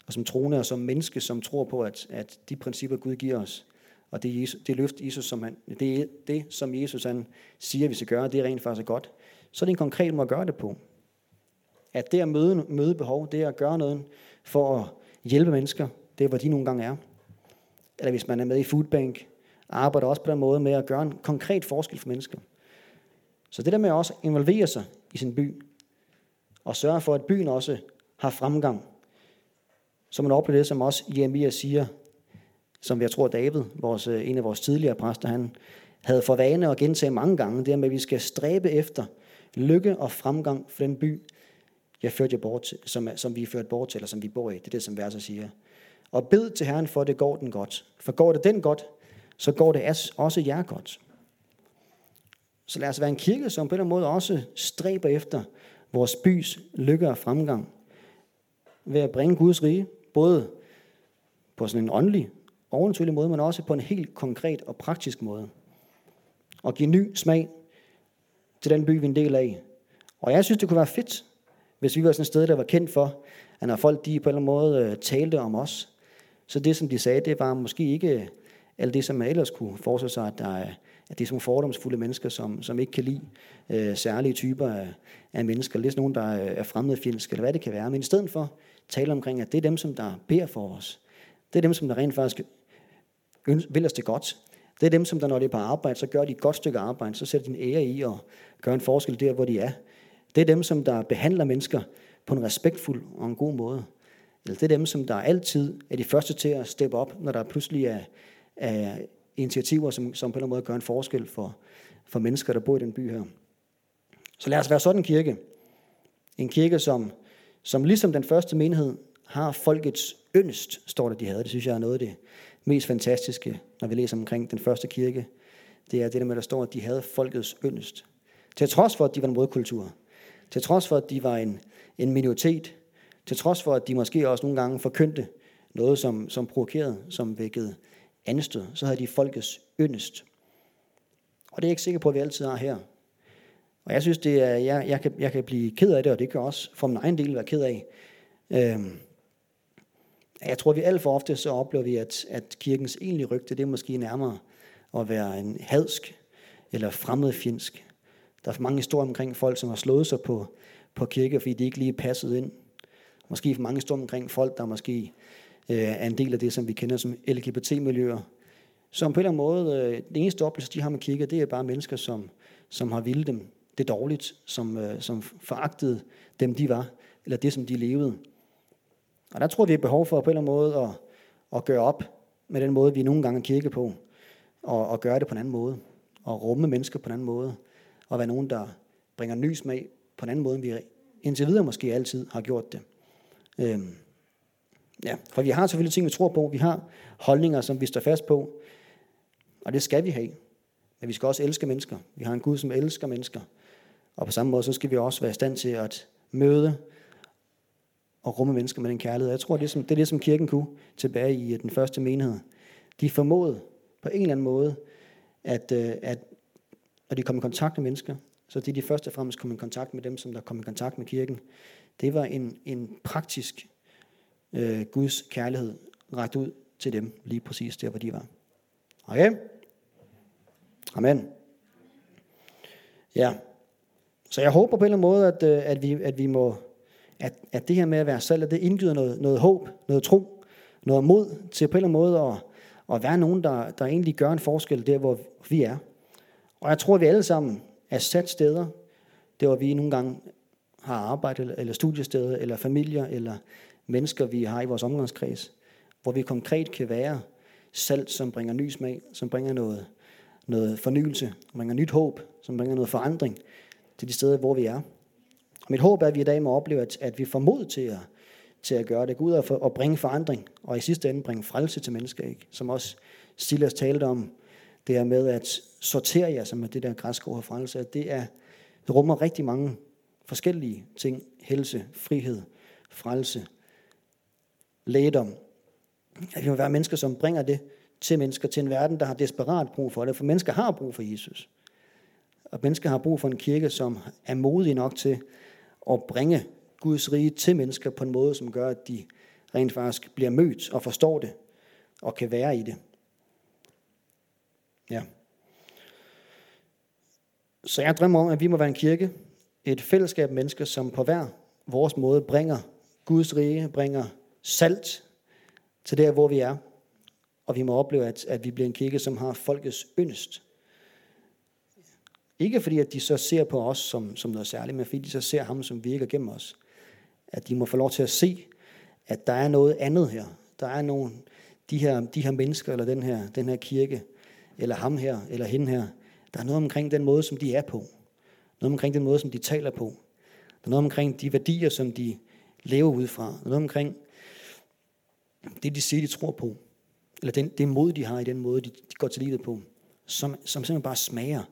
og som troende og som menneske, som tror på, at, at de principper, Gud giver os, og det, Jesus, det løft, Jesus, som han, det, det, som Jesus han siger, vi skal gøre, det er rent faktisk godt, så er det en konkret måde at gøre det på. At det at møde, møde behov, det er at gøre noget for at hjælpe mennesker, det er, hvor de nogle gange er. Eller hvis man er med i Foodbank, arbejder også på den måde med at gøre en konkret forskel for mennesker. Så det der med at også involvere sig i sin by, og sørge for, at byen også har fremgang, så man oplever det, som også Jeremia siger, som jeg tror David, vores, øh, en af vores tidligere præster, han havde for vane at gentage mange gange, det med, at vi skal stræbe efter lykke og fremgang for den by, jeg førte jer bort til, som, som vi er ført bort til, eller som vi bor i. Det er det, som verset siger. Og bed til Herren for, at det går den godt. For går det den godt, så går det også jer godt. Så lad os være en kirke, som på en eller anden måde også stræber efter vores bys lykke og fremgang. Ved at bringe Guds rige, både på sådan en åndelig, overnaturlig måde, men også på en helt konkret og praktisk måde. Og give ny smag til den by, vi er en del af. Og jeg synes, det kunne være fedt, hvis vi var sådan et sted, der var kendt for, at når folk de på en eller anden måde øh, talte om os, så det, som de sagde, det var måske ikke øh, alt det, som man ellers kunne forestille sig, at, der er, at det er sådan fordomsfulde mennesker, som, som ikke kan lide øh, særlige typer af, af mennesker, lidt det er sådan nogen, der er fremmedfjendske, eller hvad det kan være. Men i stedet for tale omkring, at det er dem, som der beder for os. Det er dem, som der rent faktisk vil os det godt. Det er dem, som der, når de er på arbejde, så gør de et godt stykke arbejde, så sætter de en ære i og gør en forskel der, hvor de er. Det er dem, som der behandler mennesker på en respektfuld og en god måde. Eller det er dem, som der altid er de første til at steppe op, når der pludselig er, er initiativer, som, som på en måde gør en forskel for, for mennesker, der bor i den by her. Så lad os være sådan en kirke. En kirke, som, som ligesom den første menighed har folkets yndest, står der, de havde. Det synes jeg er noget af det mest fantastiske, når vi læser omkring den første kirke. Det er det der med, der står, at de havde folkets yndest. Til trods for, at de var en modkultur. Til trods for, at de var en, en minoritet. Til trods for, at de måske også nogle gange forkyndte noget, som, som provokerede, som vækkede anstød, så havde de folkets yndest. Og det er jeg ikke sikker på, at vi altid har her. Og jeg synes, det er, jeg, jeg, kan, jeg kan blive ked af det, og det kan også for min egen del være ked af. Øhm, jeg tror, vi alt for ofte så oplever vi, at, at kirkens egentlige rygte, det er måske nærmere at være en hadsk eller fremmedfjendsk. Der er for mange historier omkring folk, som har slået sig på, på kirke, fordi de ikke lige er passet ind. Måske for mange historier omkring folk, der måske øh, er en del af det, som vi kender som LGBT-miljøer. Som på en eller anden måde, øh, det eneste oplevelse, de har med kirke, det er bare mennesker, som, som har vildt dem det dårligt, som, øh, som foragtede dem, de var, eller det, som de levede. Og der tror vi, vi har behov for på en eller anden måde at, at gøre op med den måde, vi nogle gange kirke på, og, og gøre det på en anden måde, og rumme mennesker på en anden måde, og være nogen, der bringer ny smag på en anden måde, end vi indtil videre måske altid har gjort det. Øhm, ja, for vi har selvfølgelig ting, vi tror på. Vi har holdninger, som vi står fast på, og det skal vi have. Men vi skal også elske mennesker. Vi har en Gud, som elsker mennesker. Og på samme måde, så skal vi også være i stand til at møde og rumme mennesker med den kærlighed. Jeg tror, det er, som, det er det, som kirken kunne tilbage i øh, den første menighed. De formåede på en eller anden måde, at, øh, at, at når de kom i kontakt med mennesker, så det de første og fremmest kom i kontakt med dem, som der kom i kontakt med kirken, det var en, en praktisk øh, Guds kærlighed rækket ud til dem, lige præcis der, hvor de var. Okay? Amen. Ja. Så jeg håber på en eller anden måde, at, øh, at, vi, at vi må, at, at det her med at være selv, det indgyder noget, noget håb, noget tro, noget mod til på en eller anden måde at, at være nogen, der, der egentlig gør en forskel der, hvor vi er. Og jeg tror, at vi alle sammen er sat steder, der hvor vi nogle gange har arbejde, eller studiesteder, eller familier, eller mennesker, vi har i vores omgangskreds, hvor vi konkret kan være salt, som bringer ny smag, som bringer noget, noget fornyelse, som bringer nyt håb, som bringer noget forandring til de steder, hvor vi er. Mit håb er, at vi i dag må opleve, at, at vi får mod til at, til at gøre det. Gud for, at bringe forandring, og i sidste ende bringe frelse til mennesker, ikke? som også Silas talte om, det her med at sortere jer, som er det der græske ord frelse, at det, er, det rummer rigtig mange forskellige ting. Helse, frihed, frelse, lægedom. At vi må være mennesker, som bringer det til mennesker, til en verden, der har desperat brug for det. For mennesker har brug for Jesus. Og mennesker har brug for en kirke, som er modig nok til og bringe Guds rige til mennesker på en måde, som gør, at de rent faktisk bliver mødt og forstår det og kan være i det. Ja. Så jeg drømmer om, at vi må være en kirke, et fællesskab af mennesker, som på hver vores måde bringer Guds rige, bringer salt til der, hvor vi er. Og vi må opleve, at, at vi bliver en kirke, som har folkets yndest. Ikke fordi, at de så ser på os som, som noget særligt, men fordi de så ser ham, som virker gennem os. At de må få lov til at se, at der er noget andet her. Der er nogle, de her, de her mennesker, eller den her, den her kirke, eller ham her, eller hende her. Der er noget omkring den måde, som de er på. Noget omkring den måde, som de taler på. Der er noget omkring de værdier, som de lever ud fra. Der er noget omkring det, de siger, de tror på. Eller den, det mod, de har i den måde, de, de går til livet på. Som, som simpelthen bare smager.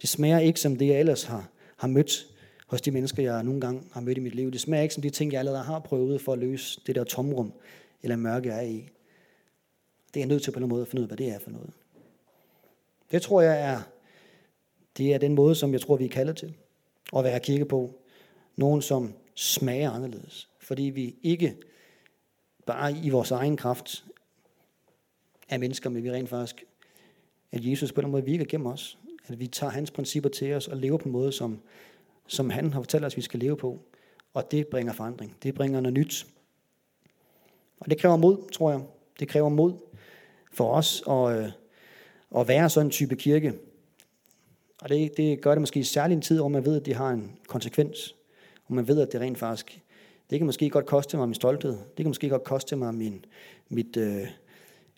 Det smager ikke som det, jeg ellers har, har mødt hos de mennesker, jeg nogle gange har mødt i mit liv. Det smager ikke som de ting, jeg allerede har prøvet for at løse det der tomrum eller mørke, jeg er i. Det er jeg nødt til på en måde at finde ud af, hvad det er for noget. Det tror jeg er, det er den måde, som jeg tror, vi er kaldet til at være kirke på. Nogen, som smager anderledes. Fordi vi ikke bare i vores egen kraft er mennesker, men vi rent faktisk, at Jesus på en måde virker gennem os. At vi tager hans principper til os og lever på en måde, som, som han har fortalt os, vi skal leve på. Og det bringer forandring. Det bringer noget nyt. Og det kræver mod, tror jeg. Det kræver mod for os at, øh, at være sådan en type kirke. Og det, det gør det måske i særlig en tid, hvor man ved, at det har en konsekvens. Og man ved, at det rent faktisk, det kan måske godt koste mig min stolthed. Det kan måske godt koste mig min, mit, øh,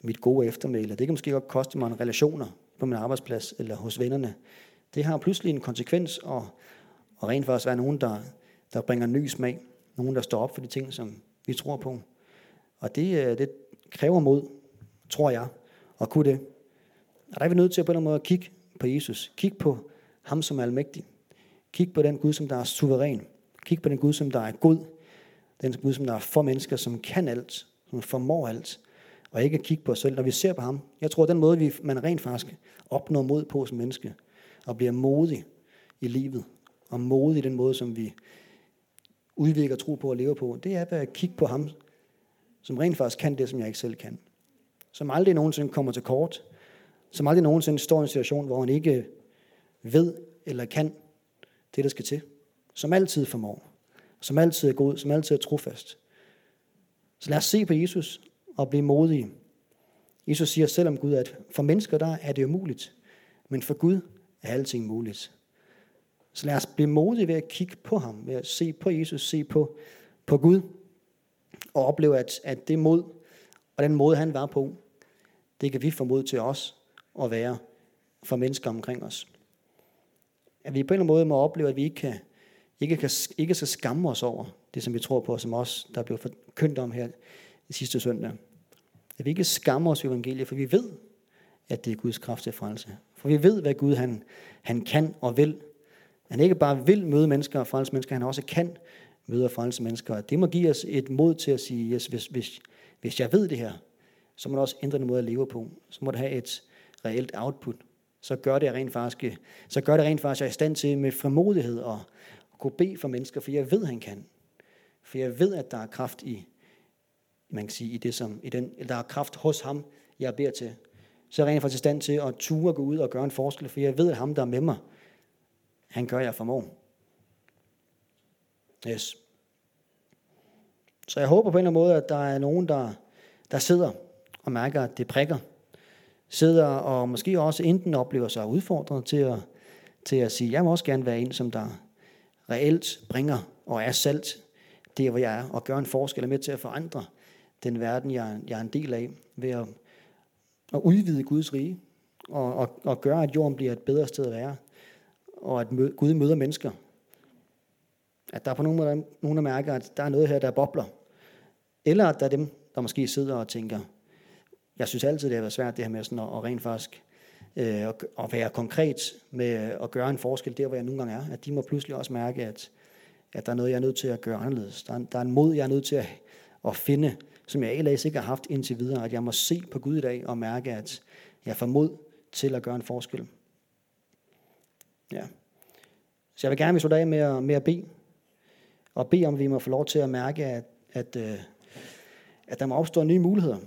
mit gode eftermæle. Det kan måske godt koste mig en relationer på min arbejdsplads eller hos vennerne. Det har pludselig en konsekvens, og, og rent faktisk være nogen, der, der bringer ny smag. Nogen, der står op for de ting, som vi tror på. Og det, øh, det kræver mod, tror jeg, at kunne det. Og der er vi nødt til at på en måde at kigge på Jesus. Kig på ham, som er almægtig. Kig på den Gud, som der er suveræn. Kig på den Gud, som der er god. Den Gud, som der er for mennesker, som kan alt, som formår alt. Og ikke at kigge på os selv, når vi ser på ham. Jeg tror, at den måde, vi, man rent faktisk opnår mod på som menneske, og bliver modig i livet, og modig i den måde, som vi udvikler tro på og lever på, det er ved at kigge på ham, som rent faktisk kan det, som jeg ikke selv kan. Som aldrig nogensinde kommer til kort, som aldrig nogensinde står i en situation, hvor han ikke ved eller kan det, der skal til. Som altid formår. Som altid er god. Som altid er trofast. Så lad os se på Jesus og blive modige. Jesus siger selvom Gud, at for mennesker der er det umuligt, men for Gud er alting muligt. Så lad os blive modige ved at kigge på ham, ved at se på Jesus, se på, på Gud, og opleve, at, at det mod og den måde, han var på, det kan vi få mod til os at være for mennesker omkring os. At vi på en eller anden måde må opleve, at vi ikke, kan, ikke, kan, ikke skal skamme os over det, som vi tror på, som os, der blev forkyndt om her sidste søndag. At vi ikke skammer os i evangeliet, for vi ved, at det er Guds kraft til frelse. For vi ved, hvad Gud han, han kan og vil. Han ikke bare vil møde mennesker og frelse mennesker, han også kan møde og frelse mennesker. Det må give os et mod til at sige, yes, hvis, hvis, hvis jeg ved det her, så må det også ændre den måde at leve på. Så må det have et reelt output. Så gør det rent faktisk, så gør det rent faktisk, at jeg er i stand til med frimodighed at kunne bede for mennesker, for jeg ved, han kan. For jeg ved, at der er kraft i, man kan sige, i det som, i den, der er kraft hos ham, jeg beder til. Så er jeg rent faktisk i stand til at ture gå ud og gøre en forskel, for jeg ved, at ham, der er med mig, han gør, jeg formår. Yes. Så jeg håber på en eller anden måde, at der er nogen, der, der sidder og mærker, at det prikker. Sidder og måske også enten oplever sig udfordret til at, til at sige, jeg må også gerne være en, som der reelt bringer og er salt der, hvor jeg er, og gør en forskel med til at forandre den verden, jeg, jeg er en del af, ved at, at udvide Guds rige, og, og, og gøre, at jorden bliver et bedre sted at være, og at mø, Gud møder mennesker. At der er på nogen måde nogen, der mærker, at der er noget her, der bobler. Eller at der er dem, der måske sidder og tænker, jeg synes altid, det har været svært det her med sådan at, at rent faktisk øh, at være konkret med at gøre en forskel der, hvor jeg nogle gange er. At de må pludselig også mærke, at, at der er noget, jeg er nødt til at gøre anderledes. Der er, der er en mod, jeg er nødt til at, at finde som jeg ellers ikke har haft indtil videre. At jeg må se på Gud i dag og mærke, at jeg får mod til at gøre en forskel. Ja. Så jeg vil gerne vi slutte af med at, med at bede. Og bede om, at vi må få lov til at mærke, at, at, øh, at der må opstå nye muligheder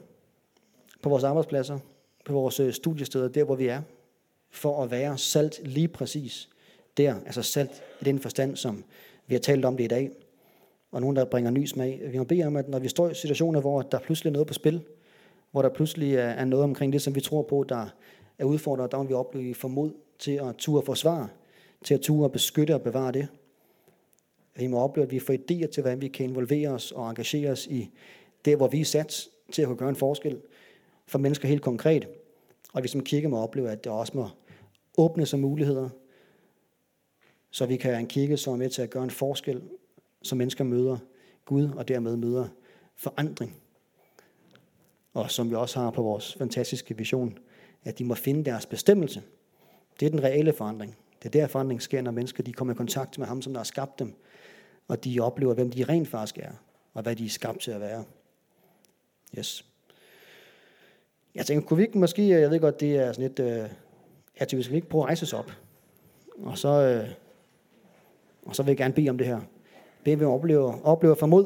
på vores arbejdspladser, på vores øh, studiesteder, der hvor vi er, for at være salt lige præcis der, altså salt i den forstand, som vi har talt om det i dag, og nogen, der bringer ny smag. Vi må bede om, at når vi står i situationer, hvor der pludselig er noget på spil, hvor der pludselig er noget omkring det, som vi tror på, der er udfordret, der må vi opleve formod til at ture forsvare, til at ture beskytte og bevare det. Vi må opleve, at vi får idéer til, hvordan vi kan involvere os og engagere os i det, hvor vi er sat til at kunne gøre en forskel for mennesker helt konkret. Og vi som kirke må opleve, at det også må åbne sig muligheder, så vi kan være en kirke, som er med til at gøre en forskel, så mennesker møder Gud og dermed møder forandring. Og som vi også har på vores fantastiske vision, at de må finde deres bestemmelse. Det er den reelle forandring. Det er der forandring sker, når mennesker de kommer i kontakt med ham, som der har skabt dem, og de oplever, hvem de rent faktisk er, og hvad de er skabt til at være. Yes. Jeg tænker, kunne vi ikke måske, øh, jeg ved godt, det er sådan lidt, øh, at vi skal ikke prøve at rejse os op, og så, øh, og så vil jeg gerne bede om det her det vi oplever, oplever formod,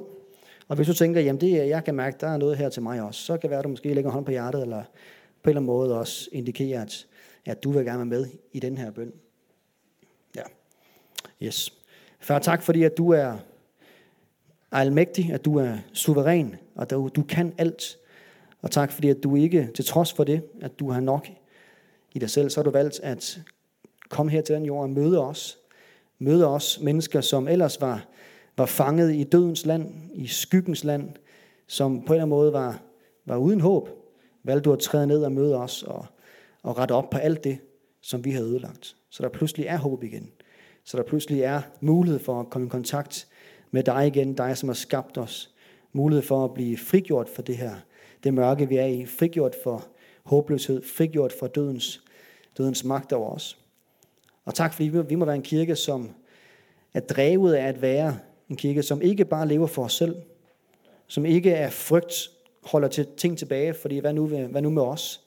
og hvis du tænker, jamen det, jeg kan mærke, der er noget her til mig også, så kan det være, at du måske lægger hånd på hjertet, eller på en eller anden måde også indikerer, at, at du vil gerne være med i den her bøn. Ja. Yes. Far, tak fordi, at du er almægtig, at du er suveræn, og du, du kan alt. Og tak fordi, at du ikke, til trods for det, at du har nok i dig selv, så har du valgt at komme her til den jord og møde os. Møde os mennesker, som ellers var, var fanget i dødens land, i skyggens land, som på en eller anden måde var, var uden håb. Valgte du at træde ned og møde os og, og rette op på alt det, som vi havde ødelagt. Så der pludselig er håb igen. Så der pludselig er mulighed for at komme i kontakt med dig igen, dig som har skabt os. Mulighed for at blive frigjort for det her, det mørke vi er i, frigjort for håbløshed, frigjort for dødens, dødens magt over os. Og tak fordi vi må være en kirke, som er drevet af at være en kirke, som ikke bare lever for os selv, som ikke er frygt, holder til ting tilbage, fordi hvad nu, hvad nu med os?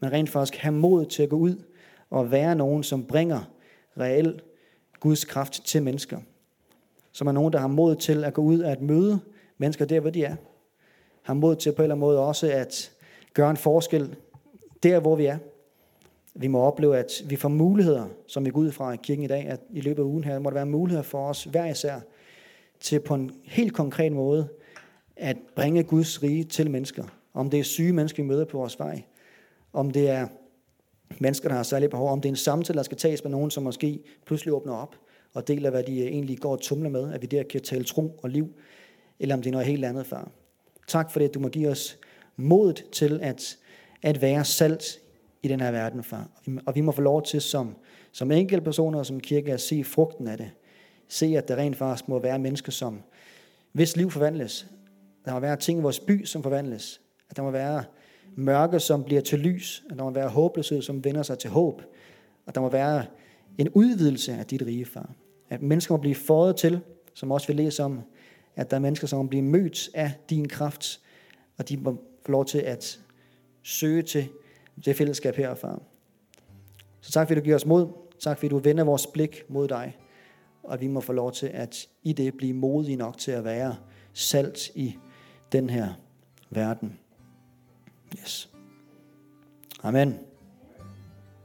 Men rent faktisk have mod til at gå ud og være nogen, som bringer reel Guds kraft til mennesker. Som er nogen, der har mod til at gå ud og at møde mennesker der, hvor de er. Har mod til på en eller anden måde også at gøre en forskel der, hvor vi er. Vi må opleve, at vi får muligheder, som vi går ud fra i kirken i dag, at i løbet af ugen her, må der være muligheder for os hver især, til på en helt konkret måde at bringe Guds rige til mennesker. Om det er syge mennesker, vi møder på vores vej. Om det er mennesker, der har særlige behov. Om det er en samtale, der skal tages med nogen, som måske pludselig åbner op og deler, hvad de egentlig går og tumler med, at vi der kan tale tro og liv, eller om det er noget helt andet, far. Tak for det, at du må give os modet til at, at være salt i den her verden, far. Og vi må få lov til som, som enkelte personer og som kirke at se frugten af det. Se, at der rent faktisk må være mennesker, som hvis liv forvandles. Der må være ting i vores by, som forvandles. At der må være mørke, som bliver til lys. At der må være håbløshed, som vender sig til håb. Og der må være en udvidelse af dit rige, far. At mennesker må blive fået til, som også vi læser om, at der er mennesker, som må blive mødt af din kraft, og de må få lov til at søge til det fællesskab her, far. Så tak, fordi du giver os mod. Tak, fordi du vender vores blik mod dig. Og vi må få lov til at i det blive modige nok til at være salt i den her verden. Yes. Amen.